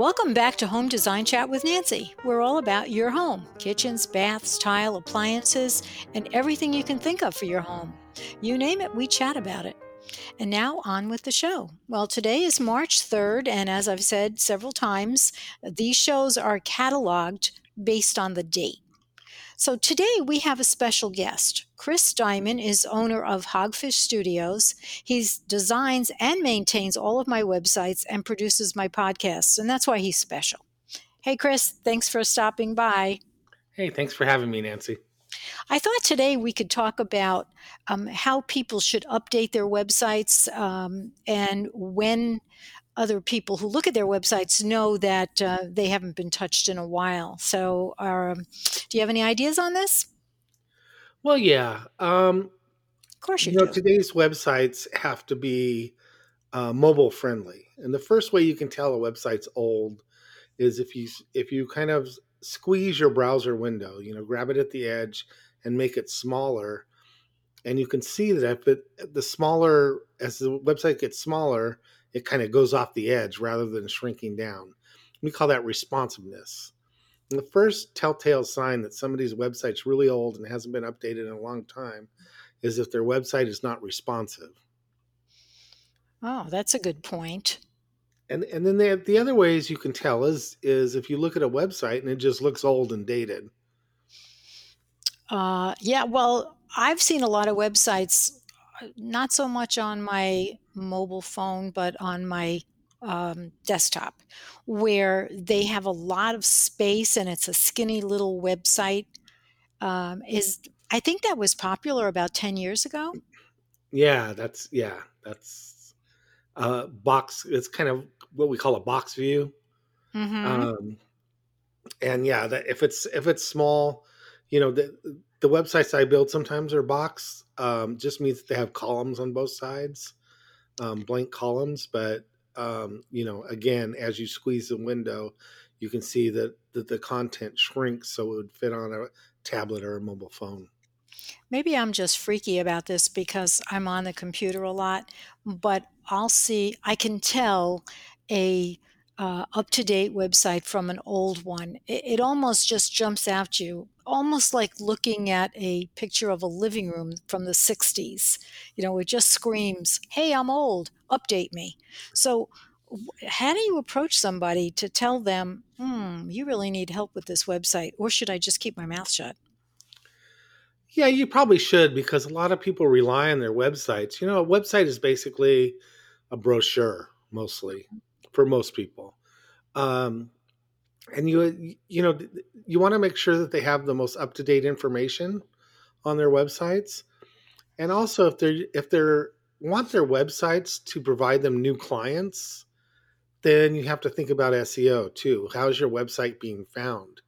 Welcome back to Home Design Chat with Nancy. We're all about your home kitchens, baths, tile, appliances, and everything you can think of for your home. You name it, we chat about it. And now on with the show. Well, today is March 3rd, and as I've said several times, these shows are cataloged based on the date. So today we have a special guest. Chris Diamond is owner of Hogfish Studios. He designs and maintains all of my websites and produces my podcasts, and that's why he's special. Hey, Chris, thanks for stopping by. Hey, thanks for having me, Nancy. I thought today we could talk about um, how people should update their websites um, and when other people who look at their websites know that uh, they haven't been touched in a while. So, um, do you have any ideas on this? Well, yeah. Um, of course, you, you know, do. today's websites have to be uh, mobile friendly, and the first way you can tell a website's old is if you if you kind of squeeze your browser window, you know, grab it at the edge and make it smaller, and you can see that if it the smaller as the website gets smaller, it kind of goes off the edge rather than shrinking down. We call that responsiveness. And the first telltale sign that somebody's website's really old and hasn't been updated in a long time is if their website is not responsive. Oh, that's a good point. And and then the the other ways you can tell is is if you look at a website and it just looks old and dated. Uh, yeah, well, I've seen a lot of websites not so much on my mobile phone, but on my um, desktop, where they have a lot of space and it's a skinny little website. Um, is I think that was popular about ten years ago. Yeah, that's yeah, that's uh, box. It's kind of what we call a box view. Mm-hmm. Um, and yeah, that if it's if it's small, you know the the websites I build sometimes are box. Um, just means that they have columns on both sides, um, blank columns. But um, you know, again, as you squeeze the window, you can see that, that the content shrinks so it would fit on a tablet or a mobile phone. Maybe I'm just freaky about this because I'm on the computer a lot, but I'll see, I can tell a uh, up to date website from an old one. It, it, almost just jumps at you, almost like looking at a picture of a living room from the 60s. You know, it just screams, Hey, I'm old, update me. So, how do you approach somebody to tell them, hmm, you really need help with this website, or should I just keep my mouth shut? Yeah, you probably should because a lot of people rely on their websites. You know, a website is basically a brochure mostly for most people. Um, and you you know you want to make sure that they have the most up to date information on their websites, and also if they're if they're want their websites to provide them new clients, then you have to think about SEO too. How's your website being found?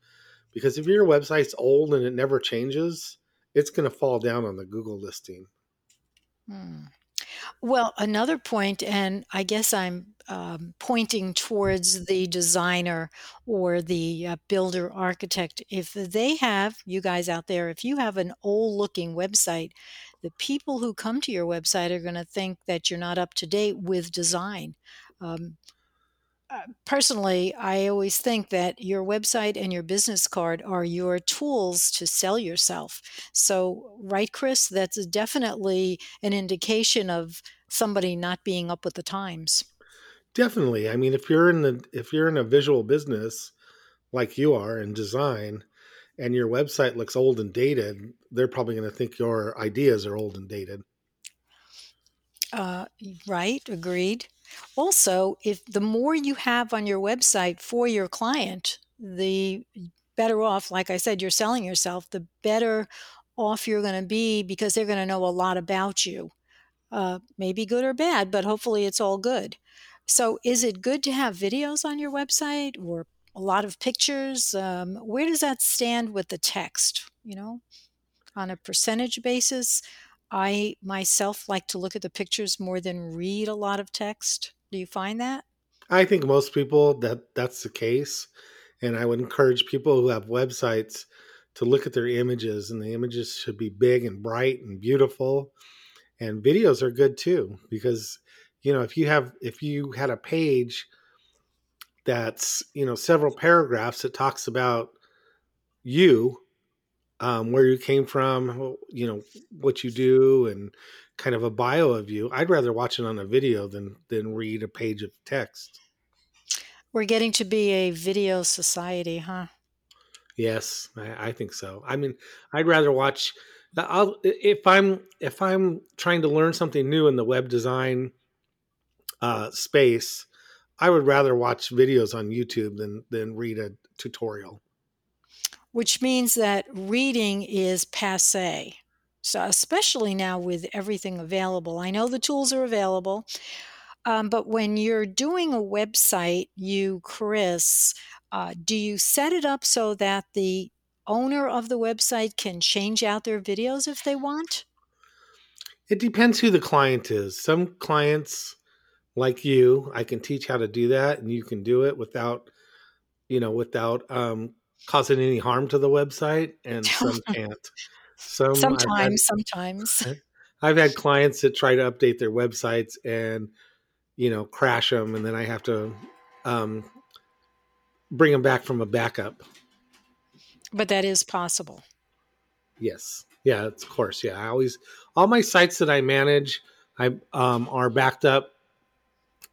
Because if your website's old and it never changes, it's going to fall down on the Google listing. Hmm. Well, another point, and I guess I'm um, pointing towards the designer or the uh, builder architect. If they have, you guys out there, if you have an old looking website, the people who come to your website are going to think that you're not up to date with design. Um, uh, personally, I always think that your website and your business card are your tools to sell yourself. So, right, Chris, that's definitely an indication of somebody not being up with the times. Definitely. I mean, if you're in the if you're in a visual business like you are in design and your website looks old and dated, they're probably going to think your ideas are old and dated. Uh, right, agreed. Also, if the more you have on your website for your client, the better off, like I said, you're selling yourself, the better off you're going to be because they're going to know a lot about you. Uh, maybe good or bad, but hopefully it's all good. So, is it good to have videos on your website or a lot of pictures? Um, where does that stand with the text? You know, on a percentage basis, I myself like to look at the pictures more than read a lot of text. Do you find that? I think most people that that's the case, and I would encourage people who have websites to look at their images, and the images should be big and bright and beautiful. And videos are good too because you know if you have if you had a page that's you know several paragraphs that talks about you um, where you came from you know what you do and kind of a bio of you i'd rather watch it on a video than than read a page of text. We're getting to be a video society huh? Yes i, I think so. I mean i'd rather watch I'll, if i'm if i'm trying to learn something new in the web design uh, space I would rather watch videos on YouTube than than read a tutorial. Which means that reading is passe. So especially now with everything available, I know the tools are available, um, but when you're doing a website, you, Chris, uh, do you set it up so that the owner of the website can change out their videos if they want? It depends who the client is. Some clients like you, I can teach how to do that, and you can do it without, you know, without um, causing any harm to the website, and some can't. Some sometimes, had, sometimes I've had clients that try to update their websites and you know crash them, and then I have to um, bring them back from a backup. But that is possible. Yes. Yeah. Of course. Yeah. I always all my sites that I manage, I um, are backed up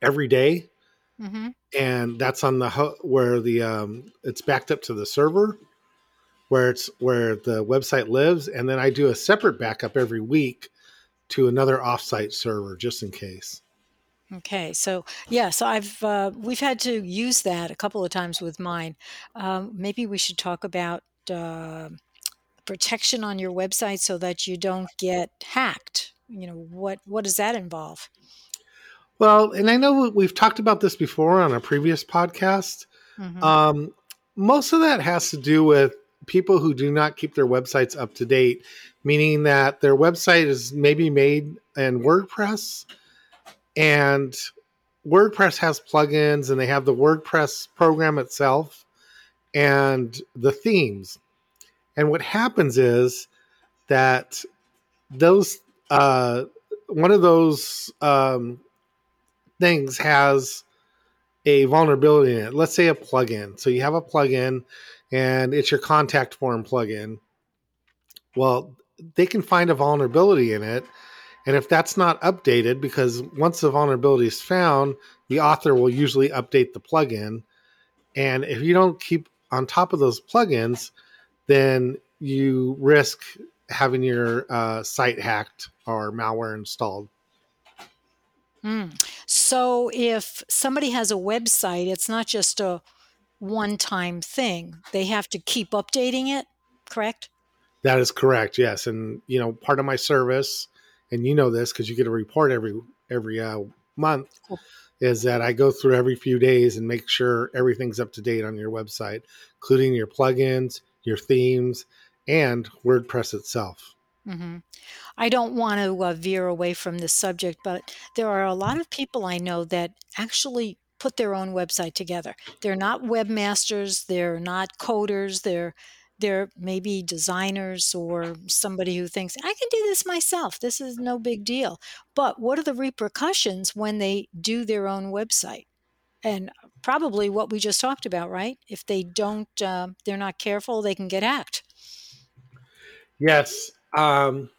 every day. Mm-hmm. and that's on the ho- where the um, it's backed up to the server where it's where the website lives and then i do a separate backup every week to another offsite server just in case okay so yeah so i've uh, we've had to use that a couple of times with mine um, maybe we should talk about uh, protection on your website so that you don't get hacked you know what what does that involve well, and I know we've talked about this before on a previous podcast. Mm-hmm. Um, most of that has to do with people who do not keep their websites up to date, meaning that their website is maybe made in WordPress and WordPress has plugins and they have the WordPress program itself and the themes. And what happens is that those, uh, one of those um, things has a vulnerability in it. Let's say a plugin. So you have a plugin and it's your contact form plugin. Well, they can find a vulnerability in it. And if that's not updated, because once the vulnerability is found, the author will usually update the plugin. And if you don't keep on top of those plugins, then you risk having your uh, site hacked or malware installed. Mm. So if somebody has a website, it's not just a one time thing. They have to keep updating it, correct? That is correct. Yes, and you know, part of my service, and you know this because you get a report every every uh, month, cool. is that I go through every few days and make sure everything's up to date on your website, including your plugins, your themes, and WordPress itself. Mm-hmm. I don't want to uh, veer away from this subject, but there are a lot of people I know that actually put their own website together. They're not webmasters, they're not coders, they're they're maybe designers or somebody who thinks I can do this myself. This is no big deal. But what are the repercussions when they do their own website? And probably what we just talked about, right? If they don't, uh, they're not careful, they can get hacked. Yes, um,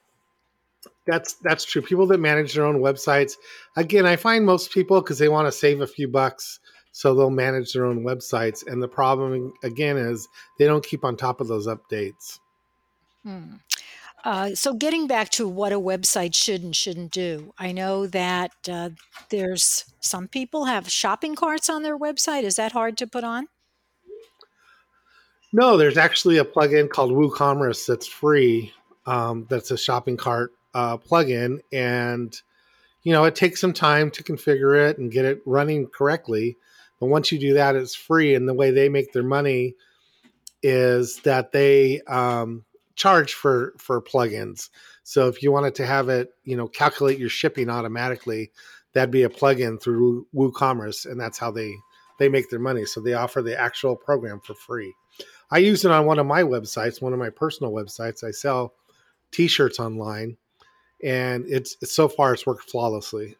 that's that's true. People that manage their own websites, again, I find most people because they want to save a few bucks, so they'll manage their own websites. And the problem again is they don't keep on top of those updates. Hmm. Uh, so, getting back to what a website should and shouldn't do, I know that uh, there's some people have shopping carts on their website. Is that hard to put on? No, there's actually a plugin called WooCommerce that's free um, that's a shopping cart uh, plugin, and you know it takes some time to configure it and get it running correctly. But once you do that, it's free, and the way they make their money is that they um, charge for for plugins. So if you wanted to have it, you know, calculate your shipping automatically, that'd be a plugin through WooCommerce, and that's how they they make their money. So they offer the actual program for free. I use it on one of my websites, one of my personal websites. I sell t-shirts online and it's, it's so far it's worked flawlessly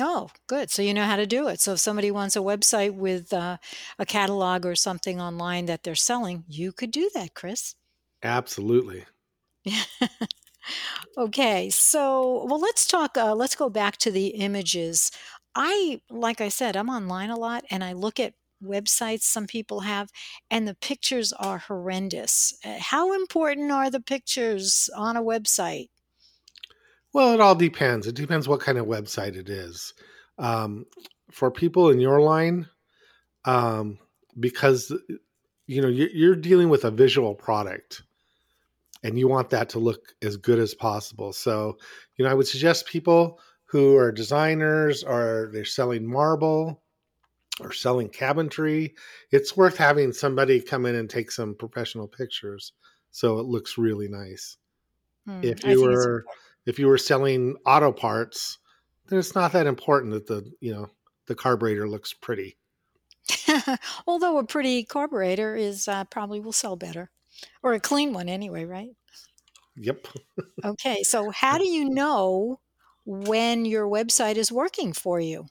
Oh, good. So you know how to do it. So if somebody wants a website with uh, a catalog or something online that they're selling, you could do that, Chris. Absolutely. Okay, so well, let's talk. Uh, let's go back to the images. I, like I said, I'm online a lot and I look at websites some people have, and the pictures are horrendous. Uh, How important are the pictures on a website? Well, it all depends. It depends what kind of website it is. Um, for people in your line, um, because you know you're, you're dealing with a visual product and you want that to look as good as possible. So, you know, I would suggest people who are designers or they're selling marble or selling cabinetry, it's worth having somebody come in and take some professional pictures so it looks really nice. Hmm, If you were if you were selling auto parts, then it's not that important that the, you know, the carburetor looks pretty. Although a pretty carburetor is uh, probably will sell better, or a clean one anyway, right? Yep. Okay, so how do you know when your website is working for you?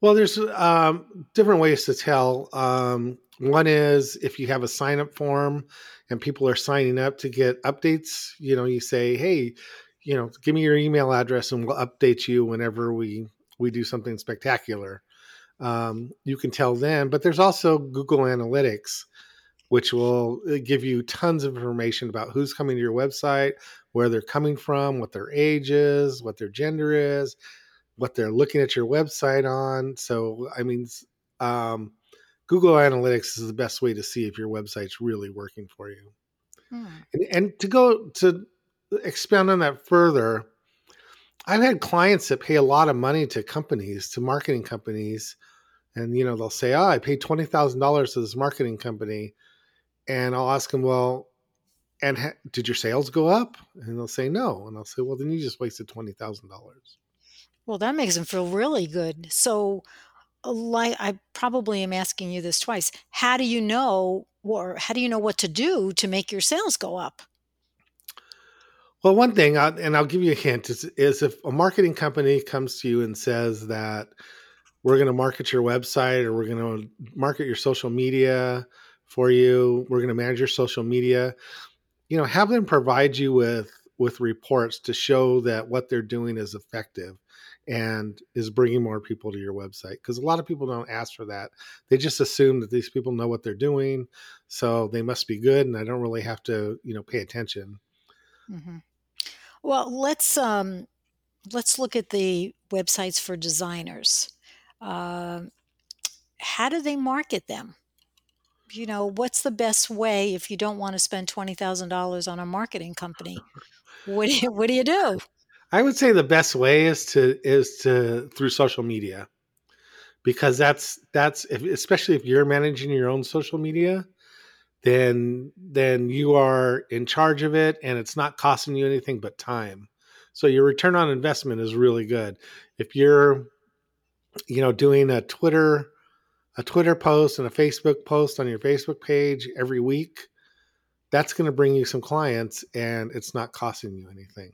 Well, there's um, different ways to tell. Um, one is if you have a sign up form and people are signing up to get updates, you know, you say, hey, you know, give me your email address and we'll update you whenever we we do something spectacular. Um, you can tell them, but there's also Google Analytics, which will uh, give you tons of information about who's coming to your website, where they're coming from, what their age is, what their gender is, what they're looking at your website on. So, I mean, um, Google Analytics is the best way to see if your website's really working for you. Hmm. And, and to go to expound on that further, I've had clients that pay a lot of money to companies, to marketing companies, and you know they'll say, "Oh, I paid twenty thousand dollars to this marketing company," and I'll ask them, "Well, and ha- did your sales go up?" And they'll say, "No," and I'll say, "Well, then you just wasted twenty thousand dollars." Well, that makes them feel really good. So, like, I probably am asking you this twice. How do you know, or how do you know what to do to make your sales go up? Well, one thing, and I'll give you a hint, is, is if a marketing company comes to you and says that we're going to market your website or we're going to market your social media for you, we're going to manage your social media, you know, have them provide you with with reports to show that what they're doing is effective and is bringing more people to your website because a lot of people don't ask for that they just assume that these people know what they're doing so they must be good and i don't really have to you know pay attention hmm Well, let's um, let's look at the websites for designers. Um how do they market them? You know, what's the best way if you don't want to spend twenty thousand dollars on a marketing company? What do you, what do you do? I would say the best way is to is to through social media. Because that's that's if, especially if you're managing your own social media then then you are in charge of it and it's not costing you anything but time. So your return on investment is really good. If you're you know doing a twitter a twitter post and a facebook post on your facebook page every week that's going to bring you some clients and it's not costing you anything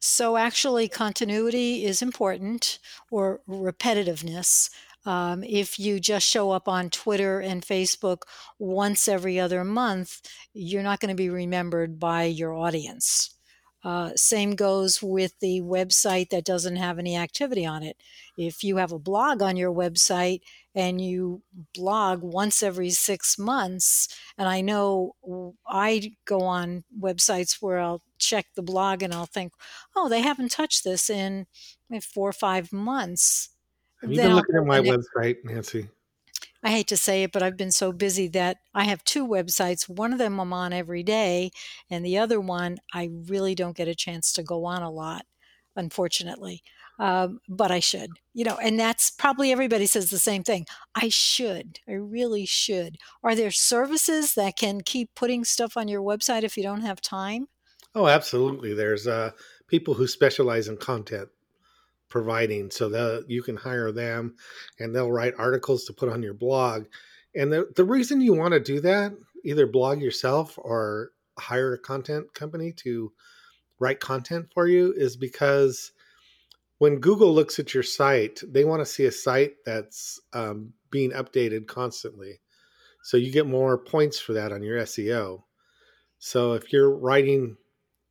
So actually, continuity is important or repetitiveness. Um, if you just show up on Twitter and Facebook once every other month, you're not going to be remembered by your audience. Uh, same goes with the website that doesn't have any activity on it. If you have a blog on your website and you blog once every six months, and I know I go on websites where I'll check the blog and I'll think, oh, they haven't touched this in eh, four or five months. have you Then been I'll looking at my website nancy I hate to say it, but I've been so busy that I have two websites. One of them I'm on every day, and the other one I really don't get a chance to go on a lot, unfortunately. Um, but I should, you know, and that's probably everybody says the same thing. I should. I really should. Are there services that can keep putting stuff on your website if you don't have time? oh absolutely there's uh people who specialize in content providing so you can hire them and they'll write articles to put on your blog and the, the reason you want to do that either blog yourself or hire a content company to write content for you is because when Google looks at your site, they want to see a site that's um, being updated constantly. So you get more points for that on your SEO. So if you're writing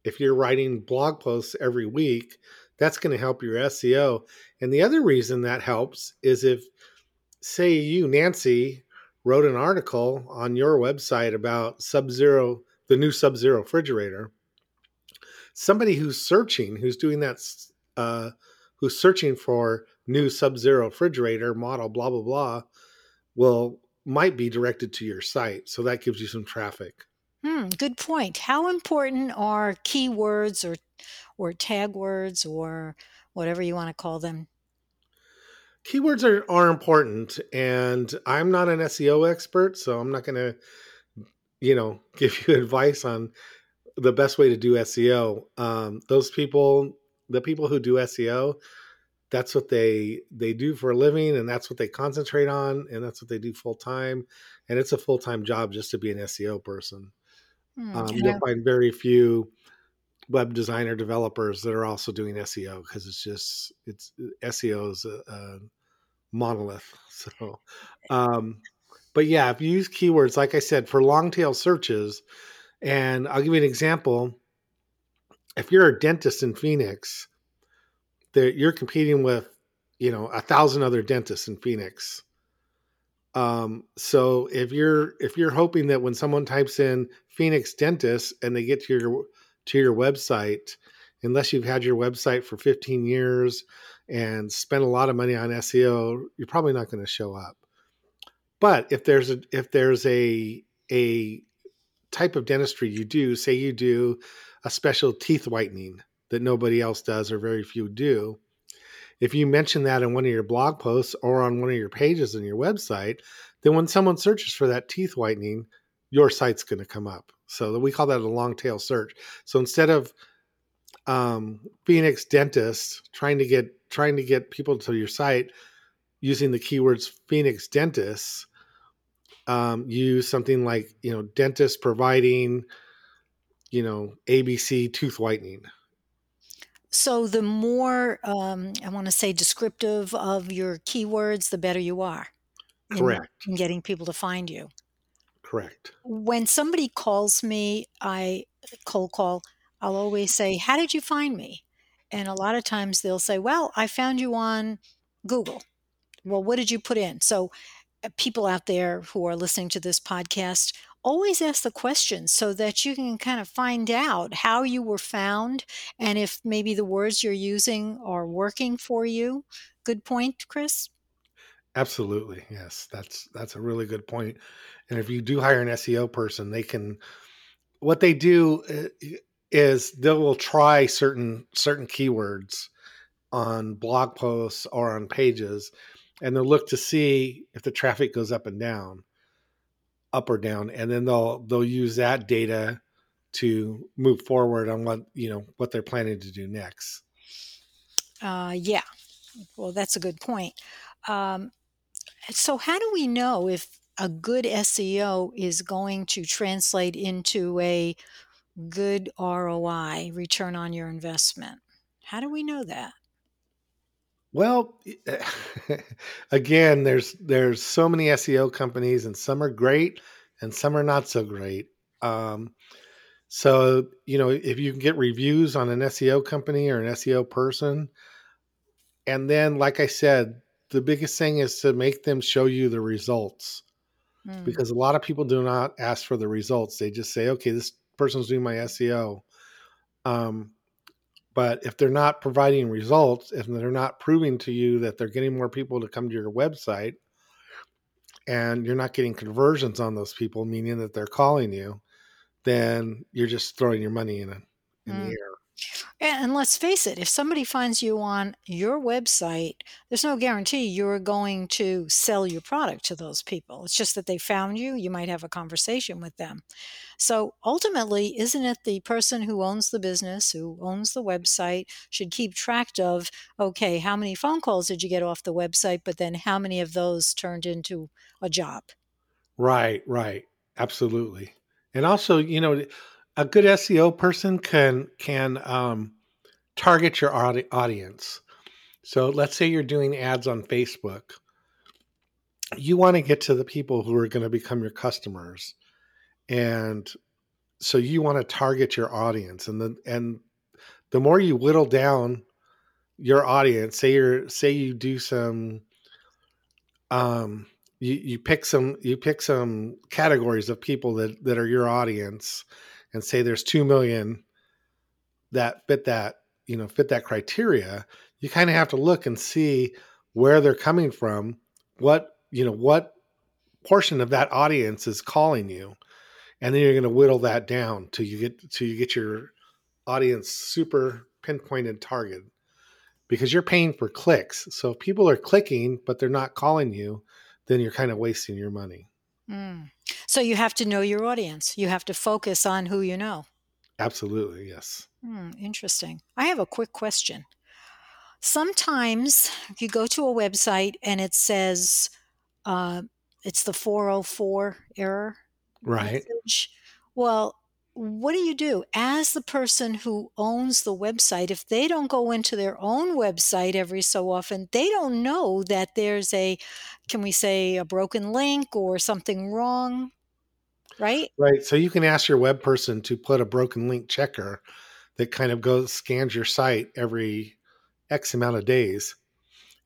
if you're writing blog posts every week, that's going to help your SEO. And the other reason that helps is if say you Nancy wrote an article on your website about Sub-Zero the new Sub-Zero refrigerator, somebody who's searching, who's doing that uh, who's searching for new Sub-Zero refrigerator model blah blah blah will might be directed to your site. So that gives you some traffic. Hmm, good point. How important are keywords or or tag words or whatever you want to call them? Keywords are, are important, and I'm not an SEO expert, so I'm not going to, you know, give you advice on the best way to do SEO. Um, those people, the people who do SEO, that's what they they do for a living and that's what they concentrate on and that's what they do full time and it's a full time job just to be an SEO person. Mm, um, you'll find very few web designer developers that are also doing SEO because it's just it's SEO is a, a monolith. So, um, but yeah, if you use keywords, like I said, for long tail searches, and I'll give you an example. If you're a dentist in Phoenix, that you're competing with you know a thousand other dentists in Phoenix. Um, so if you're if you're hoping that when someone types in Phoenix dentist and they get to your to your website, unless you've had your website for 15 years and spent a lot of money on SEO, you're probably not going to show up. But if there's a if there's a a type of dentistry you do, say you do a special teeth whitening that nobody else does or very few do. If you mention that in one of your blog posts or on one of your pages on your website, then when someone searches for that teeth whitening, your site's going to come up. So we call that a long tail search. So instead of um, Phoenix dentist trying to get trying to get people to your site using the keywords Phoenix dentist, um, use something like you know dentist providing you know ABC tooth whitening so the more, um, I want to say descriptive of your keywords, the better you are in, Correct. in getting people to find you. Correct. When somebody calls me, I cold call, I'll always say, How did you find me? And a lot of times they'll say, Well, I found you on Google. Well, what did you put in? So, uh, people out there who are listening to this podcast, always ask the questions so that you can kind of find out how you were found and if maybe the words you're using are working for you. Good point, Chris. Absolutely. Yes, that's that's a really good point. And if you do hire an SEO person, they can what they do uh, is they will try certain certain keywords on blog posts or on pages and they'll look to see if the traffic goes up and down up or down, and then they'll they'll use that data to move forward on what you know what they're planning to do next. Uh, yeah, well, that's a good point. Um, so, how do we know if a good SEO is going to translate into a good ROI, return on your investment? How do we know that? Well, again, there's there's so many SEO companies, and some are great, and some are not so great. Um, so you know, if you can get reviews on an SEO company or an SEO person, and then, like I said, the biggest thing is to make them show you the results, mm. because a lot of people do not ask for the results. They just say, "Okay, this person's doing my SEO." Um, but if they're not providing results, if they're not proving to you that they're getting more people to come to your website, and you're not getting conversions on those people, meaning that they're calling you, then you're just throwing your money in, a, in mm. the air. And let's face it, if somebody finds you on your website, there's no guarantee you're going to sell your product to those people. It's just that they found you, you might have a conversation with them. So ultimately, isn't it the person who owns the business, who owns the website, should keep track of, okay, how many phone calls did you get off the website, but then how many of those turned into a job? Right, right. Absolutely. And also, you know, a good SEO person can can um, target your audi- audience. So let's say you're doing ads on Facebook. You want to get to the people who are going to become your customers. And so you want to target your audience and the and the more you whittle down your audience, say you're say you do some um you, you pick some you pick some categories of people that that are your audience and say there's 2 million that fit that you know fit that criteria you kind of have to look and see where they're coming from what you know what portion of that audience is calling you and then you're going to whittle that down till you get till you get your audience super pinpointed target because you're paying for clicks. So if people are clicking but they're not calling you then you're kind of wasting your money Mm. So you have to know your audience. You have to focus on who you know. absolutely yes Hmm, interesting. I have a quick question. Sometimes you go to a website and it says uh, it's the 404 error right message. Well, what do you do as the person who owns the website? If they don't go into their own website every so often, they don't know that there's a, can we say, a broken link or something wrong, right? right so you can ask your web person to put a broken link checker that kind of goes scans your site every x amount of days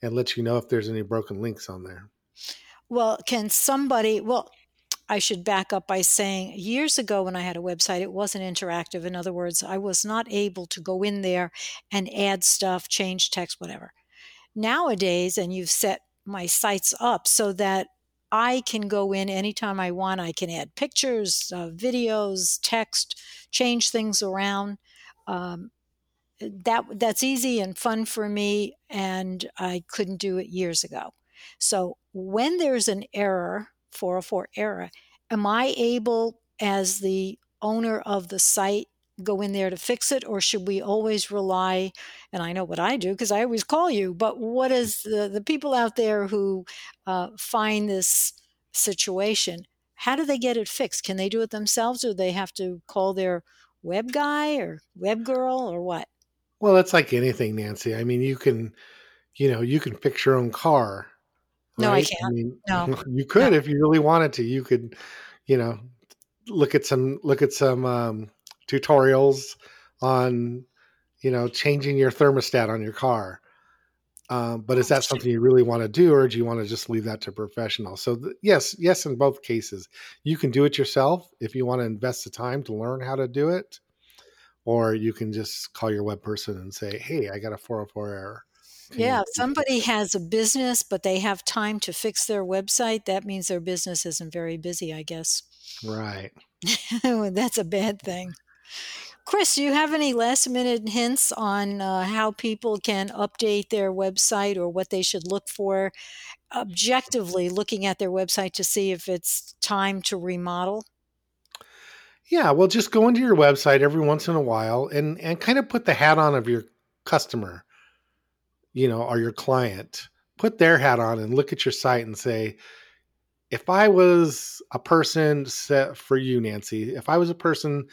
and lets you know if there's any broken links on there Well, can somebody, well, I should back up by saying years ago when I had a website, it wasn't interactive. In other words, I was not able to go in there and add stuff, change text, whatever. Nowadays, and you've set my sites up so that I can go in anytime I want. I can add pictures, uh, videos, text, change things around. Um, that that's easy and fun for me and I couldn't do it years ago. So when there's an error, 404 error, am I able as the owner of the site go in there to fix it or should we always rely and I know what I do because I always call you, but what is the the people out there who uh, find this situation, how do they get it fixed? Can they do it themselves or do they have to call their web guy or web girl or what? well it's like anything nancy i mean you can you know you can fix your own car No, I right? I can't. mean No, you no. could if you really wanted to. You could you know look at some look at some um, tutorials on you know changing your thermostat on your car. Um, but is Oh, that something you really want to do or do you want to just leave that to professionals? So th- yes yes in both cases. You can do it yourself if you want to invest the time to learn how to do it or you can just call your web person and say hey i got a 404 error Yeah, if somebody has a business, but they have time to fix their website, that means their business isn't very busy, I guess. right That's a bad thing. Chris, do you have any last minute hints on uh, how people can update their website or what they should look for objectively looking at their website to see if it's time to remodel? yeah well just go into your website every once in a while and and kind of put the hat on of your customer you know or your client put their hat on and look at your site and say if i was a person set for you nancy if i was a person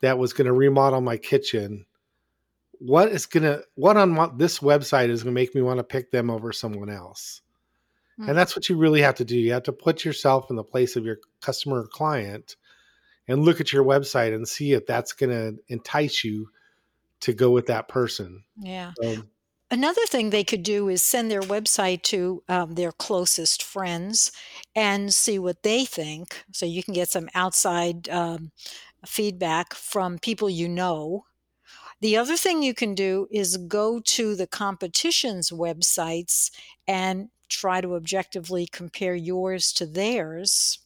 that was going to remodel my kitchen what is going to what on what this website is going to make me want to pick them over someone else Hmm. and that's what you really have to do you have to put yourself in the place of your customer or client and look at your website and see if that's going to entice you to go with that person Yeah. so, Another thing they could do is send their website to um, their closest friends and see what they think. So you can get some outside um, feedback from people you know. The other thing you can do is go to the competition's websites and try to objectively compare yours to theirs.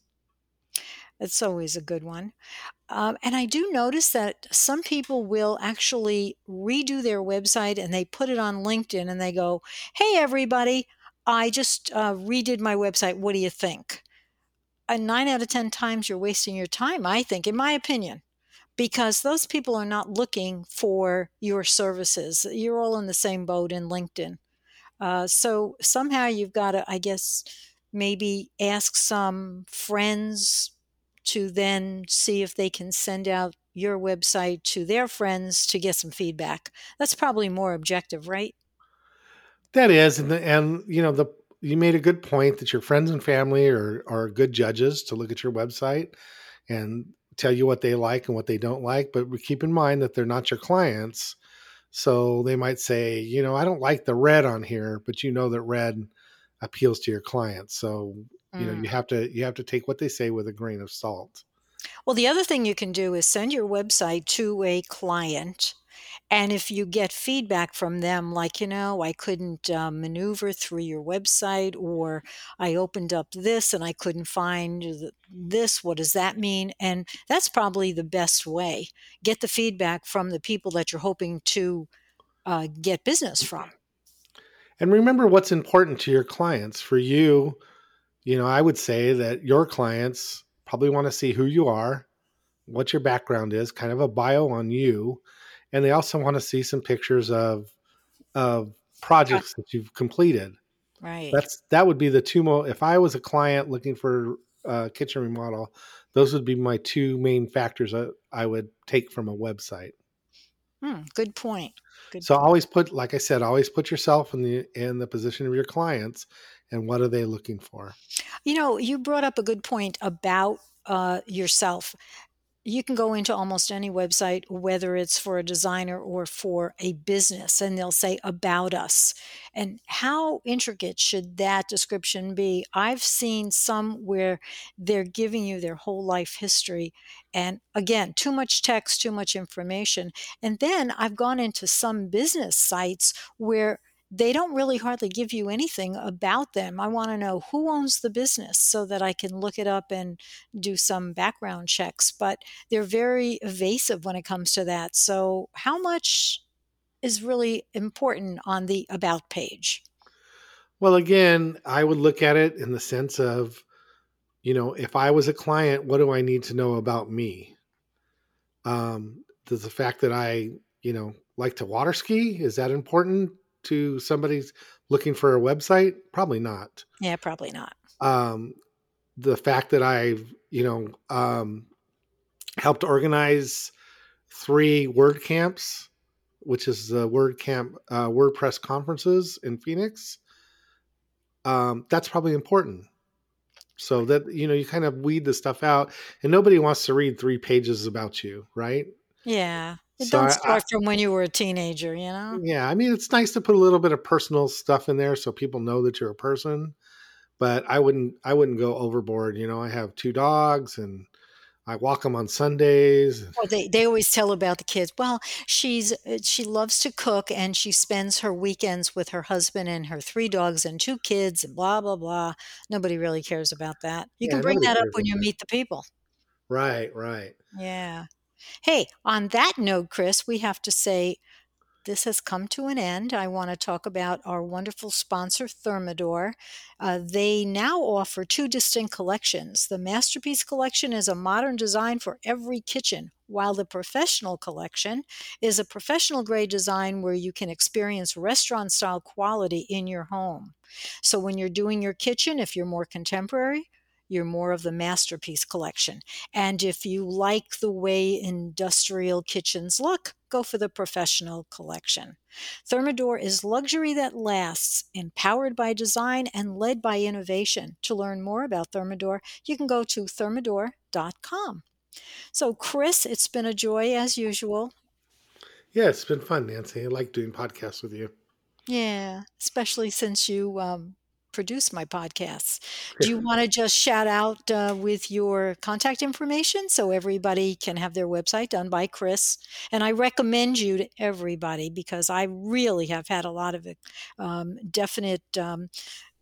It's always a good one. Um, and I do notice that some people will actually redo their website and they put it on LinkedIn and they go, Hey, everybody, I just uh, redid my website. What do you think? And nine out of 10 times you're wasting your time, I think, in my opinion, because those people are not looking for your services. You're all in the same boat in LinkedIn. Uh, so somehow you've got to, I guess, maybe ask some friends to then see if they can send out your website to their friends to get some feedback. That's probably more objective, right? That is, and the, and you know the you made a good point that your friends and family are are good judges to look at your website and tell you what they like and what they don't like. But keep in mind that they're not your clients, so they might say, you know, I don't like the red on here, but you know that red appeals to your clients. So you know Mm. you have to you have to take what they say with a grain of salt. Well, the other thing you can do is send your website to a client. And if you get feedback from them, like, you know, I couldn't uh, maneuver through your website, or I opened up this and I couldn't find this, what does that mean? And that's probably the best way. Get the feedback from the people that you're hoping to uh, get business from. And remember what's important to your clients. For you, you know, I would say that your clients probably want to see who you are, what your background is, kind of a bio on you, and they also want to see some pictures of of projects that you've completed. Right. That's that would be the two mo. If I was a client looking for a kitchen remodel, those would be my two main factors I, I would take from a website. Hmm, good point. Good So point. always put, like I said, always put yourself in the in the position of your clients, and what are they looking for? You know, you brought up a good point about uh, yourself. You can go into almost any website, whether it's for a designer or for a business, and they'll say about us. And how intricate should that description be? I've seen some where they're giving you their whole life history. And again, too much text, too much information. And then I've gone into some business sites where they don't really hardly give you anything about them. I want to know who owns the business so that I can look it up and do some background checks. But they're very evasive when it comes to that. So, how much is really important on the about page? Well, again, I would look at it in the sense of, you know, if I was a client, what do I need to know about me? Um, does the fact that I, you know, like to water ski is that important to somebody's looking for a website? Probably not. Yeah, probably not. Um, the fact that I've, you know, um, helped organize three WordCamps, which is the WordCamp uh, WordPress conferences in Phoenix. Um, that's probably important. So that you know, you kind of weed the stuff out, and nobody wants to read three pages about you, right? Yeah. It So don't I, I, start from when you were a teenager, you know? yeah, I mean, it's nice to put a little bit of personal stuff in there so people know that you're a person. But I wouldn't, I wouldn't go overboard. You know, I have two dogs, and I walk them on Sundays. Or they, they always tell about the kids. Well, she's uh, she loves to cook and she spends her weekends with her husband and her three dogs and two kids and blah blah blah. Nobody really cares about that. You Yeah, can bring that up when you that. meet the people. Right, right. Yeah. Hey, on that note, Chris, we have to say this has come to an end. I want to talk about our wonderful sponsor, Thermador. Uh, they now offer two distinct collections. The Masterpiece Collection is a modern design for every kitchen, while the Professional Collection is a professional grade design where you can experience restaurant style quality in your home. So when you're doing your kitchen, if you're more contemporary, you're more of the masterpiece collection. And if you like the way industrial kitchens look, go for the professional collection. Thermador is luxury that lasts, empowered by design and led by innovation. To learn more about Thermador, you can go to thermador.com. So, Chris, it's been a joy as usual. Yeah, it's been fun, Nancy. I like doing podcasts with you. Yeah, especially since you um, produce my podcasts. Do you want to just shout out uh, with your contact information so everybody can have their website done by Chris? And I recommend you to everybody because I really have had a lot of um, definite. Um,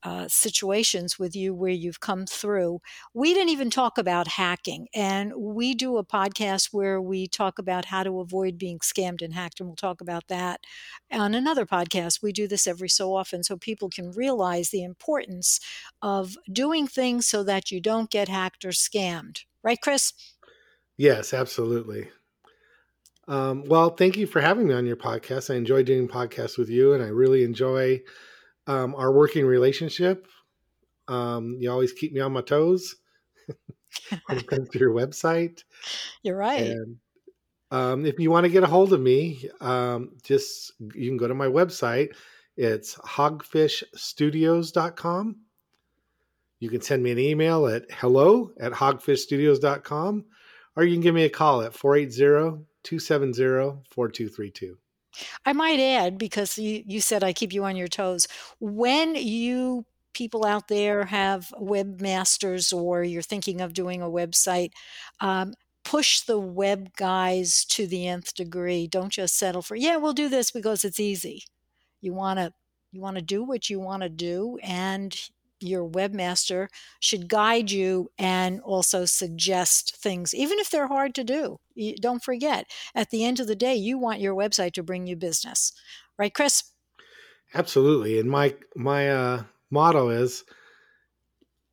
uh, situations with you where you've come through. We didn't even talk about hacking, and we do a podcast where we talk about how to avoid being scammed and hacked, and we'll talk about that on another podcast. We do this every so often so people can realize the importance of doing things so that you don't get hacked or scammed. Right, Chris? Yes, absolutely. Um, well, thank you for having me on your podcast. I enjoy doing podcasts with you, and I really enjoy um, our working relationship. Um, you always keep me on my toes when it comes to your website. You're right. And um, if you want to get a hold of me, um, just you can go to my website It's hogfishstudios.com. You can send me an email at hello at hogfishstudios.com or you can give me a call at 480 270 4232. I might add, because you, you said I keep you on your toes, when you people out there have webmasters or you're thinking of doing a website, um, push the web guys to the nth degree. Don't just settle for, yeah, we'll do this because it's easy. You want to you want to do what you want to do and your webmaster should guide you and also suggest things even if they're hard to do you, don't forget at the end of the day you want your website to bring you business right chris absolutely and my my uh, motto is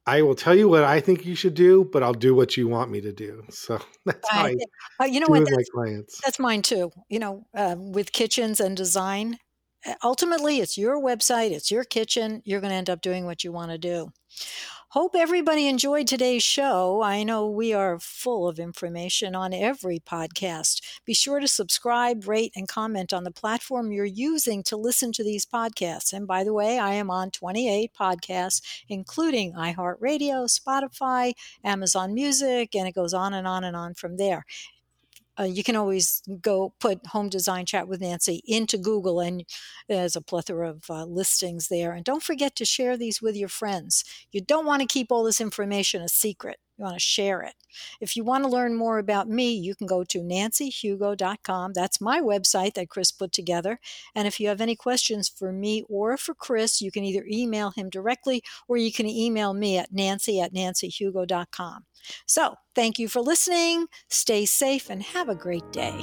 I will tell you what I think you should do, but I'll do what you want me to do. So that's how I, uh, you know what, that's, my clients. That's mine too. You know, um, with kitchens and design, Eh, ultimately it's your website, it's your kitchen. You're going to end up doing what you want to do. Hope everybody enjoyed today's show. I know we are full of information on every podcast. Be sure to subscribe, rate, and comment on the platform you're using to listen to these podcasts. And by the way, I am on 28 podcasts, including iHeartRadio, Spotify, Amazon Music, and it goes on and on and on from there uh, you can always go put home design chat with Nancy into Google, and there's a plethora of uh, listings there. And don't forget to share these with your friends. You don't want to keep all this information a secret. You want to share it. If you want to learn more about me, you can go to nancyhugo.com. That's my website that Chris put together. And if you have any questions for me or for Chris, you can either email him directly or you can email me at nancy at nancyhugo.com. So thank you for listening. Stay safe and have a great day.